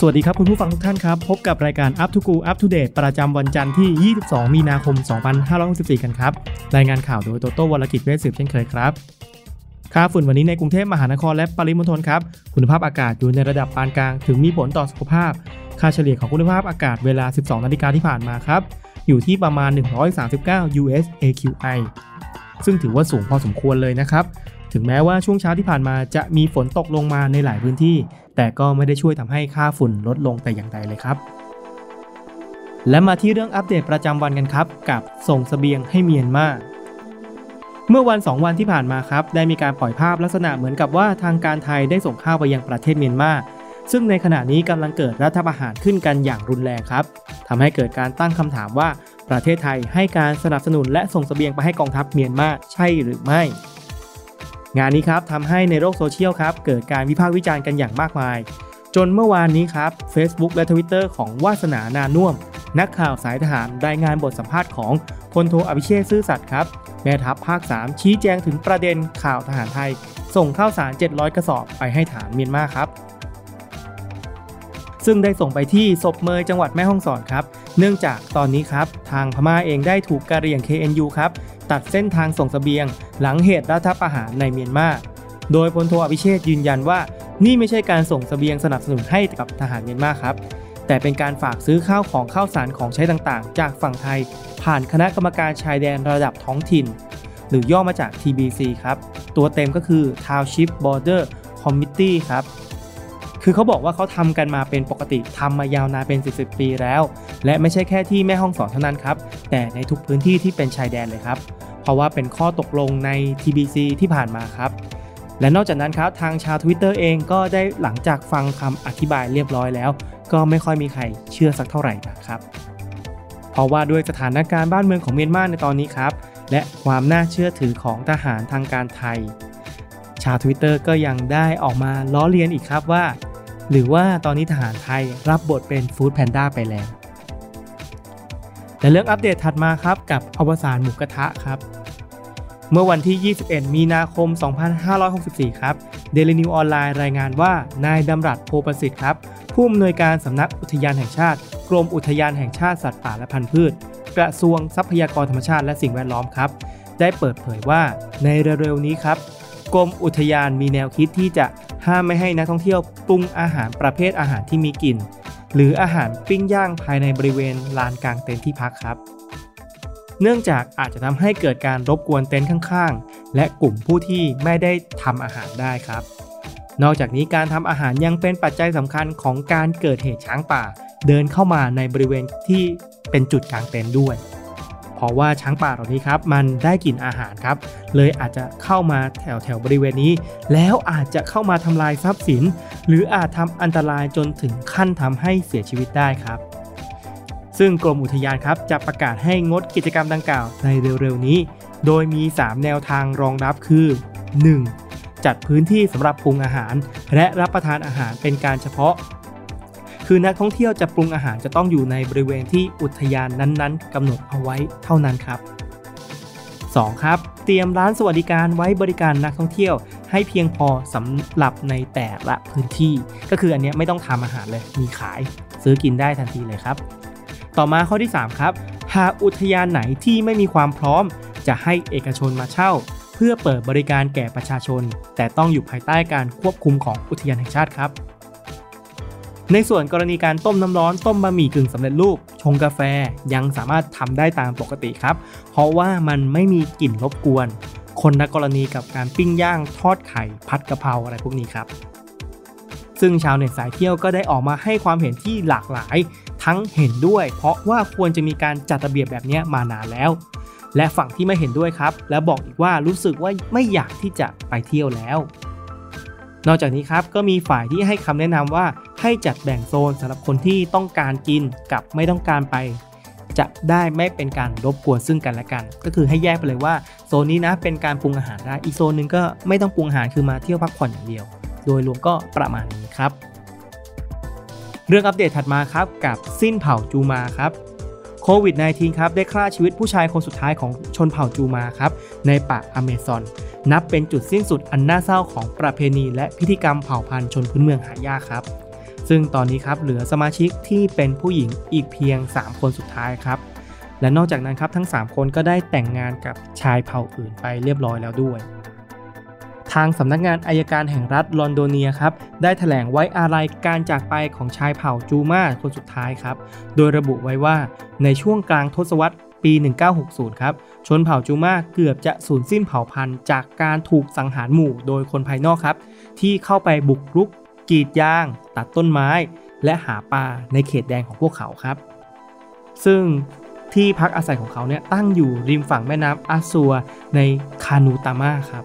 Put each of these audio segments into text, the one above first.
สวัสดีครับ คุณผู้ฟังทุกท่านครับ พบกับรายการ Up to Go Up to Date ประจำวันจันทร์ที่ 22 มีนาคม 2564 กันครับ รายงานข่าวโดยโตโต้วรกิจเวชสืบเช่นเคยครับ ค่าฝุ่นวันนี้ในกรุงเทพมหานครและปริมณฑลครับ คุณภาพอากาศอยู่ในระดับปานกลาง ถึงมีผลต่อสุขภาพ ค่าเฉลี่ยของคุณภาพอากาศเวลา 12 นาฬิกาที่ผ่านมาครับ อยู่ที่ประมาณ 139 US AQI ซึ่งถือว่าสูงพอสมควรเลยนะครับ ถึงแม้ว่าช่วงเช้าที่ผ่านมาจะมีฝนตกลงมาในหลายพื้นที่ แต่ก็ไม่ได้ช่วยทำให้ค่าฝุ่นลดลงแต่อย่างใดเลยครับ และมาที่เรื่องอัปเดตประจำวันกันครับ กับส่งสเสบียงให้เมียนมาเมื่อวัน 2 วันที่ผ่านมาครับ ได้มีการปล่อยภาพลักษณะเหมือนกับว่าทางการไทยได้ส่งข้าวไปยังประเทศเมียนมาซึ่งในขณะนี้กำลังเกิดรัฐประหารขึ้นกันอย่างรุนแรงครับทำให้เกิดการตั้งคำถามว่าประเทศไทยให้การสนับสนุนและส่งสเสบียงไปให้กองทัพเมียนมาใช่หรือไม่ งานนี้ครับทำให้ในโลกโซเชียลครับเกิดการวิพากษ์วิจารณ์กันอย่างมากมาย จนเมื่อวานนี้ครับ Facebook และ Twitter ของวาสนานานุ่ม นักข่าวสายทหารรายงานบทสัมภาษณ์ของพลโทอภิเชษซื่อสัตย์ครับแม่ทัพภาค 3 ชี้แจงถึงประเด็นข่าวทหารไทย ส่งข้าวสาร 700 กระสอบไปให้ฐานเมียนมาครับ ซึ่งได้ส่งไปที่ศพเมยจังหวัดแม่ฮ่องสอนครับ เนื่องจากตอนนี้ครับ ทางพม่าเองได้ถูกกะเหรี่ยง KNU ครับ ตัดเส้นทางส่งสเสบียง หลังเหตุรัฐประหารในเมียนมา โดยพลโทอภิเชษยืนยันว่า นี่ไม่ใช่การส่งสเสบียงสนับสนุนให้กับทหารเมียนมาครับ แต่เป็นการฝากซื้อข้าวของข้าวสารของใช้ต่างๆ จากฝั่งไทย ผ่านคณะกรรมการชายแดนระดับท้องถิ่น หรือย่อมาจาก TBC ครับ ตัวเต็มก็คือ Township Border Committee ครับคือเขาบอกว่าเขาทำกันมาเป็นปกติทำมายาวนานเป็น 10 ปีแล้ว และไม่ใช่แค่ที่แม่ห้องสอนเท่านั้นครับ แต่ในทุกพื้นที่ที่เป็นชายแดนเลยครับ ราะว่าเป็นข้อตกลงใน TBC ที่ผ่านมาครับ และนอกจากนั้นครับทางชาว Twitter เองก็ได้หลังจากฟังคำอธิบายเรียบร้อยแล้ว ก็ไม่ค่อยมีใครเชื่อสักเท่าไหร่นะครับเพราะว่าด้วยสถานการณ์บ้านเมืองของเมียนมาในตอนนี้ครับและความน่าเชื่อถือของทหารทางการไทย ชาว Twitter ก็ยังได้ออกมาล้อเลียนอีกครับว่า หรือว่าตอนนี้ทหารไทยรับบทเป็นฟู้ดแพนด้าไปแล้วแต่เรื่องอัปเดตถัดมาครับกับอวสานหมูกระทะครับ เมื่อวันที่ 21 มีนาคม 2564 ครับ Daily New Online รายงานว่านายดำรัสโพประสิทธิ์ครับ ผู้อำนวยการสำนักอุทยานแห่งชาติ กรมอุทยานแห่งชาติสัตว์ป่าและพันธุ์พืช กระทรวงทรัพยากรธรรมชาติและสิ่งแวดล้อมครับ ได้เปิดเผยว่าในเร็วๆนี้ครับ กรมอุทยานมีแนวคิดที่จะห้ามไม่ให้นักท่องเที่ยวปรุงอาหารประเภทอาหารที่มีกลิ่น หรืออาหารปิ้งย่างภายในบริเวณลานกลางเต็นท์ที่พักครับ เนื่องจากอาจจะทำให้เกิดการรบกวนเต็นท์ข้างๆ และกลุ่มผู้ที่ไม่ได้ทำอาหารได้ครับ นอกจากนี้การทำอาหารยังเป็นปัจจัยสำคัญของการเกิดเหตุช้างป่า เดินเข้ามาในบริเวณที่เป็นจุดกลางเต็นท์ด้วย เพราะว่าช้างป่าเหล่านี้ครับ มันได้กลิ่นอาหารครับ เลยอาจจะเข้ามาแถวแถวบริเวณนี้ แล้วอาจจะเข้ามาทำลายทรัพย์สิน หรืออาจทำอันตรายจนถึงขั้นทำให้เสียชีวิตได้ครับ ซึ่งกรมอุทยานครับจะประกาศให้งดกิจกรรมดังกล่าวในเร็วๆนี้ โดยมี 3 แนวทางรองรับคือ 1. จัดพื้นที่สำหรับปรุงอาหาร และรับประทานอาหารเป็นการเฉพาะ คือนักท่องเที่ยวจะปรุงอาหารจะต้องอยู่ในบริเวณที่อุทยานนั้นๆกำหนดเอาไว้เท่านั้นครับ 2. ครับ เตรียมร้านสวัสดิการไว้บริการนักท่องเที่ยว ให้เพียงพอสำหรับในแต่ละพื้นที่ ก็คืออันเนี้ยไม่ต้องทำอาหารเลยมีขาย ซื้อกินได้ทันทีเลยครับ ต่อมาข้อที่ 3 ครับ หากอุทยานไหนที่ไม่มีความพร้อม จะให้เอกชนมาเช่า เพื่อเปิดบริการแก่ประชาชน แต่ต้องอยู่ภายใต้การควบคุมของอุทยานแห่งชาติครับ ในส่วนกรณีการต้มน้ำร้อนต้มบะหมี่กึ่งสำเร็จรูป ชงกาแฟยังสามารถทำได้ตามปกติครับ เพราะว่ามันไม่มีกลิ่นรบกวน คนละกรณีกับการปิ้งย่างทอดไข่พัดกะเพราอะไรพวกนี้ครับซึ่งชาวเน็ตสายเที่ยวก็ได้ออกมาให้ความเห็นที่หลากหลาย ทั้งเห็นด้วย เพราะว่าควรจะมีการจัดระเบียบแบบนี้มานานแล้ว และฝั่งที่ไม่เห็นด้วยครับ และบอกอีกว่ารู้สึกว่าไม่อยากที่จะไปเที่ยวแล้ว นอกจากนี้ครับก็มีฝ่ายที่ให้คำแนะนำว่าให้จัดแบ่งโซนสำหรับคนที่ต้องการกินกับไม่ต้องการไป จะได้ไม่เป็นการรบกวนซึ่งกันและกัน ก็คือให้แยกไปเลยว่าโซนนี้นะเป็นการปรุงอาหารได้อีกโซนหนึ่งก็ไม่ต้องปรุงอาหารคือมาเที่ยวพักผ่อนอย่างเดียว โดยรวมก็ประมาณนี้ครับ เรื่องอัปเดตถัดมาครับกับสิ้นเผ่าจูมาครับโควิด -19 ครับได้ฆ่าชีวิตผู้ชายคนสุดท้ายของชนเผ่าจูมาครับในป่าอเมซอน นับเป็นจุดสิ้นสุดอันน่าเศร้าของประเพณี และพิธีกรรมเผ่าพันธุ์ชนพื้นเมืองหายากครับ ซึ่งตอนนี้ครับเหลือสมาชิกที่เป็นผู้หญิงอีกเพียง 3 คนสุดท้ายครับ และนอกจากนั้นครับทั้ง 3 คนก็ได้แต่งงานกับชายเผ่าอื่นไปเรียบร้อยแล้วด้วยางสำนักงานอายการแห่งรัฐลอนโดเนียครับได้แถลงไว้อาลัยการจากไปของชายเผ่าจูมาคนสุดท้ายครับ โดยระบุไว้ว่าในช่วงกลางทศวรรษปี 1960 ครับ ชนเผ่าจูมาเกือบจะสูญสิ้นเผ่าพันธุ์ จากการถูกสังหารหมู่โดยคนภายนอกครับ ที่เข้าไปบุกรุกกรีดยาง ตัดต้นไม้ และหาปลาในเขตแดงของพวกเขาครับ ซึ่งที่พักอาศัยของเขาเนี่ยตั้งอยู่ริมฝั่งแม่น้ำอาซัวในคานูตามาครับ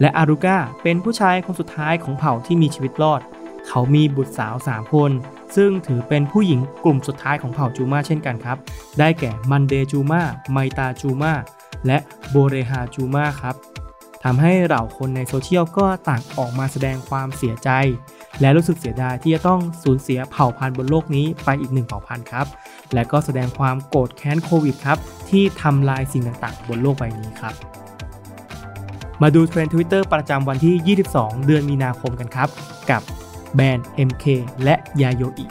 และอารุก้าเป็นผู้ชายคนสุดท้ายของเผ่าที่มีชีวิตรอด เขามีบุตรสาว 3 คน ซึ่งถือเป็นผู้หญิงกลุ่มสุดท้ายของเผ่าจูมาเช่นกันครับ ได้แก่มันเดจูมาไมตาจูมาและโบเรฮาจูมาครับทำให้เหล่าคนในโซเชียลก็ต่างออกมาแสดงความเสียใจ และรู้สึกเสียดายที่จะต้องสูญเสียเผ่าพันธุ์บนโลกนี้ไปอีกหนึ่งเผ่าพันธุ์ครับ และก็แสดงความโกรธแค้นโควิดครับที่ทำลายสิ่งต่างๆ บนโลกใบนี้ครับ มาดูเทรนด์ Twitter ประจำวันที่ 22 เดือนมีนาคมกันครับ กับแบรนด์ MK และยาโยอิ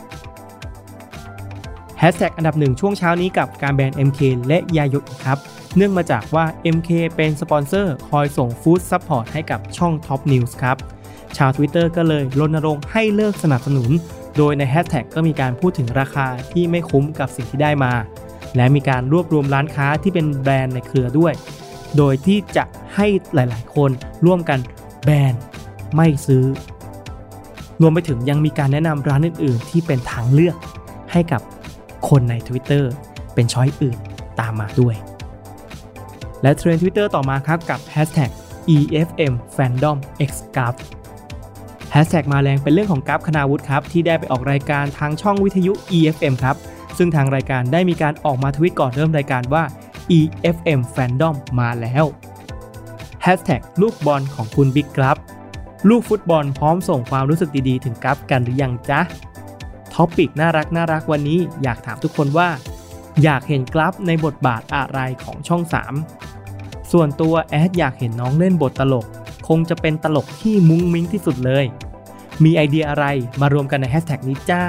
แฮชแท็กอันดับหนึ่งช่วงเช้านี้กับการแบรนด์ MK และยาโยอิครับ เนื่องมาจากว่า MK เป็นสปอนเซอร์คอยส่ง food support ให้กับช่อง Top News ครับ ชาว Twitter ก็เลยรณรงค์ให้เลิกสนับสนุน โดยในแฮชแท็กก็มีการพูดถึงราคาที่ไม่คุ้มกับสิ่งที่ได้มา และมีการรวบรวมร้านค้าที่เป็นแบรนด์ในเครือด้วย โดยที่จะให้หลาย ๆ คนร่วมกันแบนไม่ซื้อ รวมไปถึงยังมีการแนะนำร้านอื่น ๆ ที่เป็นทางเลือกให้กับคนใน Twitter เป็น choice อื่นตามมาด้วย และเทรนด์ Twitter ต่อมาครับกับ Hashtag EFM Fandom X g r a p แฮชแท็กมาแรงเป็นเรื่องของกลัฟคณาวุฒิครับ ที่ได้ไปออกรายการทางช่องวิทยุ EFM ครับ ซึ่งทางรายการได้มีการออกมาทวีตก่อนเริ่มรายการว่า EFM Fandom มาแล้วแฮชแท็กลูกบอลของคุณบิ๊กครับ ลูกฟุตบอลพร้อมส่งความรู้สึกดีๆ ถึงกราฟกันหรือยังจ๊ะท็อปิกน่ารักน่ารักวันนี้อยากถามทุกคนว่า อยากเห็นกราฟในบทบาทอะไรของช่อง 3 ส่วนตัวแอดอยากเห็นน้องเล่นบทตลก คงจะเป็นตลกที่มุ้งมิ้งที่สุดเลย มีไอเดียอะไรมารวมกันในแฮชแท็กนี้จ้า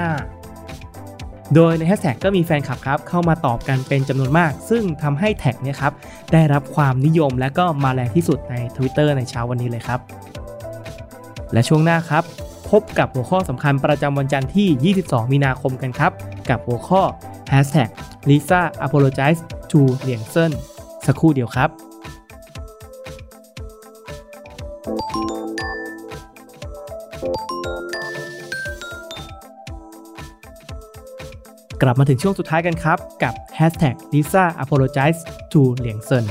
โดยในแฮชแท็กก็มีแฟนคลับครับเข้ามาตอบกันเป็นจำนวนมาก ซึ่งทำให้แท็กเนี่ยครับได้รับความนิยมและก็มาแรงที่สุดใน Twitter ในเช้าวันนี้เลยครับ และช่วงหน้าครับ พบกับหัวข้อสำคัญประจำวันจันทร์ที่ 22 มีนาคมกันครับ กับหัวข้อ Hashtag Lisa apologize to เหลียงเซินสักครู่เดียวครับ กลับมาถึงช่วงสุดท้ายกันครับ กับ Hashtag Lisa apologize to เหลียงเซิน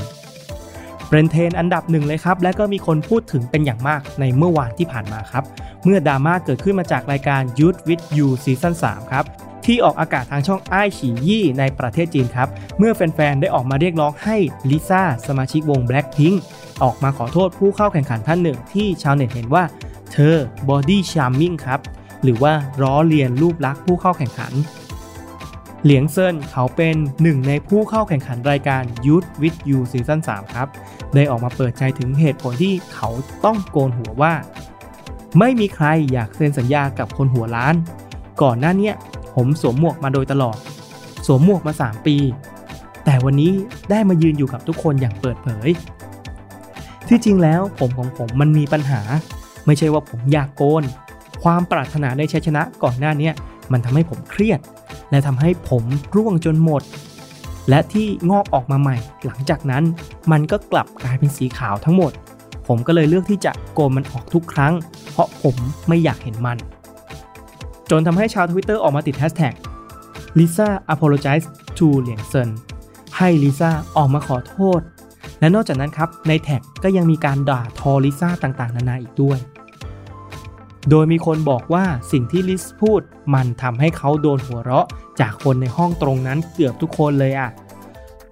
เป็นเทรนอันดับหนึ่งเลยครับ และก็มีคนพูดถึงเป็นอย่างมากในเมื่อวานที่ผ่านมาครับ เมื่อดราม่าเกิดขึ้นมาจากรายการ Youth with You ซีซั่น3ครับ ที่ออกอากาศทางช่องไอฉียี่ในประเทศจีนครับ เมื่อแฟนๆ ได้ออกมาเรียกร้องให้ลิซ่าสมาชิกวง Blackpink ออกมาขอโทษผู้เข้าแข่งขันท่านหนึ่ง ที่ชาวเน็ตเห็นว่า เธอ body charming ครับหรือว่าล้อเลียนรูปลักษณ์ผู้เข้าแข่งขัน เหลียงเซินเขาเป็นหนึ่งในผู้เข้าแข่งขันรายการ Youth with You ซีซั่น3ครับ ได้ออกมาเปิดใจถึงเหตุผลที่เขาต้องโกนหัวว่า ไม่มีใครอยากเซ็นสัญญากับคนหัวล้าน ก่อนหน้านี้ผมสวมหมวกมาโดยตลอด สวมหมวกมา 3 ปี แต่วันนี้ได้มายืนอยู่กับทุกคนอย่างเปิดเผย ที่จริงแล้วผมของผมมันมีปัญหา ไม่ใช่ว่าผมอยากโกน ความปรารถนาในชัยชนะก่อนหน้านี้มันทำให้ผมเครียด และทำให้ผมร่วงจนหมด และที่งอกออกมาใหม่ หลังจากนั้นมันก็กลับกลายเป็นสีขาวทั้งหมด ผมก็เลยเลือกที่จะโกนมันออกทุกครั้ง เพราะผมไม่อยากเห็นมัน จนทำให้ชาวทวิตเตอร์ออกมาติดแฮชแท็ก Lisa apologize to เหลียงเซินให้ลิซ่าออกมาขอโทษ และนอกจากนั้นครับในแท็กก็ยังมีการด่าทอลิซ่าต่างๆ นานาอีกด้วย โดยมีคนบอกว่าสิ่งที่ลิสพูดมันทำให้เขาโดนหัวเราะ จากคนในห้องตรงนั้นเกือบทุกคนเลยอะ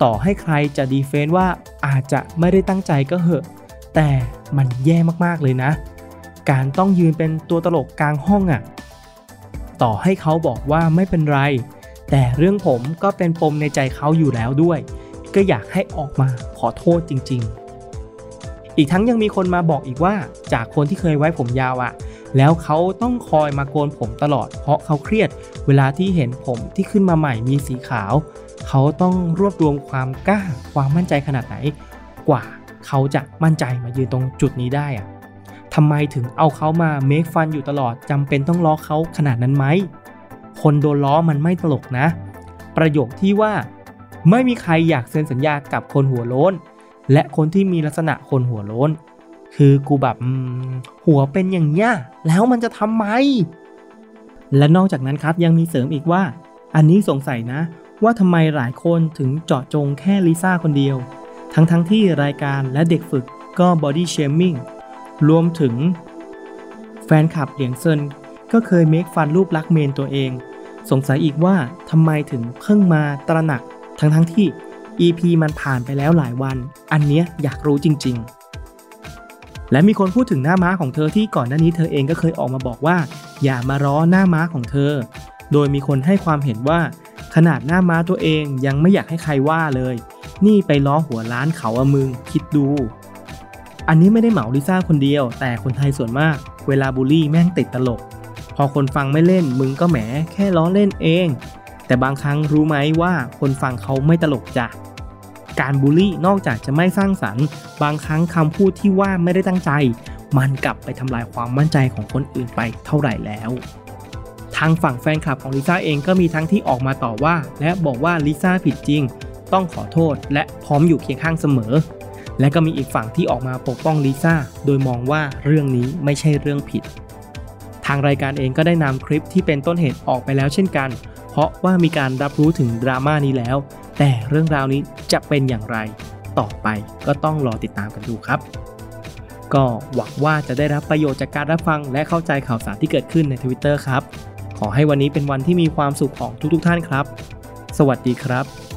ต่อให้ใครจะดีเฟนต์ว่าอาจจะไม่ได้ตั้งใจก็เหอะ แต่มันแย่มากๆเลยนะ การต้องยืนเป็นตัวตลกกลางห้องอะต่อให้เขาบอกว่าไม่เป็นไร แต่เรื่องผมก็เป็นปมในใจเขาอยู่แล้วด้วย ก็อยากให้ออกมาขอโทษจริง ๆ อีกทั้งยังมีคนมาบอกอีกว่าจากคนที่เคยไว้ผมยาวอะ แล้วเขาต้องคอยมาโกนผมตลอด เพราะเขาเครียด เวลาที่เห็นผมที่ขึ้นมาใหม่มีสีขาว เขาต้องรวบรวมความกล้าความมั่นใจขนาดไหน กว่าเขาจะมั่นใจมายืนตรงจุดนี้ได้อะทำไมถึงเอาเขามาเมคฟันอยู่ตลอดจำเป็นต้องล้อเขาขนาดนั้นไหมคนโดนล้อมันไม่ตลกนะ ประโยคที่ว่า ไม่มีใครอยากเซ็นสัญญากับคนหัวโล้น และคนที่มีลักษณะคนหัวโล้น คือกูแบบหัวเป็นอย่างเงี้ยแล้วมันจะทำไม และนอกจากนั้นครับยังมีเสริมอีกว่า อันนี้สงสัยนะ ว่าทำไมหลายคนถึงเจาะจงแค่ลิซ่าคนเดียว ทั้งๆทที่รายการและเด็กฝึกก็บอดี้เชมิ่งรวมถึง แฟนคลับเหลียงเซินก็เคยเมคฟันรูปลักเมนตัวเอง สงสัยอีกว่าทำไมถึงเพิ่งมาตระหนัก ทั้งๆทที่ EP มันผ่านไปแล้วหลายวัน อันเนี้ยอยากรู้จริง ๆ และมีคนพูดถึงหน้าม้าของเธอที่ก่อนหน้านี้เธอเองก็เคยออกมาบอกว่า อย่ามาร้อหน้าม้าของเธอ โดยมีคนให้ความเห็นว่า ขนาดหน้าม้าตัวเองยังไม่อยากให้ใครว่าเลย นี่ไปล้อหัวล้านเขาอะมึงคิดดู อันนี้ไม่ได้เหมาลิซ่าคนเดียว แต่คนไทยส่วนมาก เวลาบูลลี่แม่งติดตลก พอคนฟังไม่เล่นมึงก็แหมแค่ล้อเล่นเอง แต่บางครั้งรู้ไหมว่าคนฟังเขาไม่ตลกจ้ะ การบูลลี่นอกจากจะไม่สร้างสรรค์ บางครั้งคำพูดที่ว่าไม่ได้ตั้งใจ มันกลับไปทำลายความมั่นใจของคนอื่นไปเท่าไหร่แล้วทางฝั่งแฟนคลับของลิซ่าเองก็มีทั้งที่ออกมาต่อว่า และบอกว่าลิซ่าผิดจริง ต้องขอโทษ และพร้อมอยู่เคียงข้างเสมอ และก็มีอีกฝั่งที่ออกมาปกป้องลิซ่าโดยมองว่าเรื่องนี้ไม่ใช่เรื่องผิด ทางรายการเองก็ได้นำคลิปที่เป็นต้นเหตุออกไปแล้วเช่นกัน เพราะว่ามีการรับรู้ถึงดราม่านี้แล้ว แต่เรื่องราวนี้จะเป็นอย่างไรต่อไปก็ต้องรอติดตามกันดูครับ ก็หวังว่าจะได้รับประโยชน์จากการรับฟังและเข้าใจข่าวสารที่เกิดขึ้นใน Twitter ครับ ขอให้วันนี้เป็นวันที่มีความสุขของทุกๆ ท่านครับ สวัสดีครับ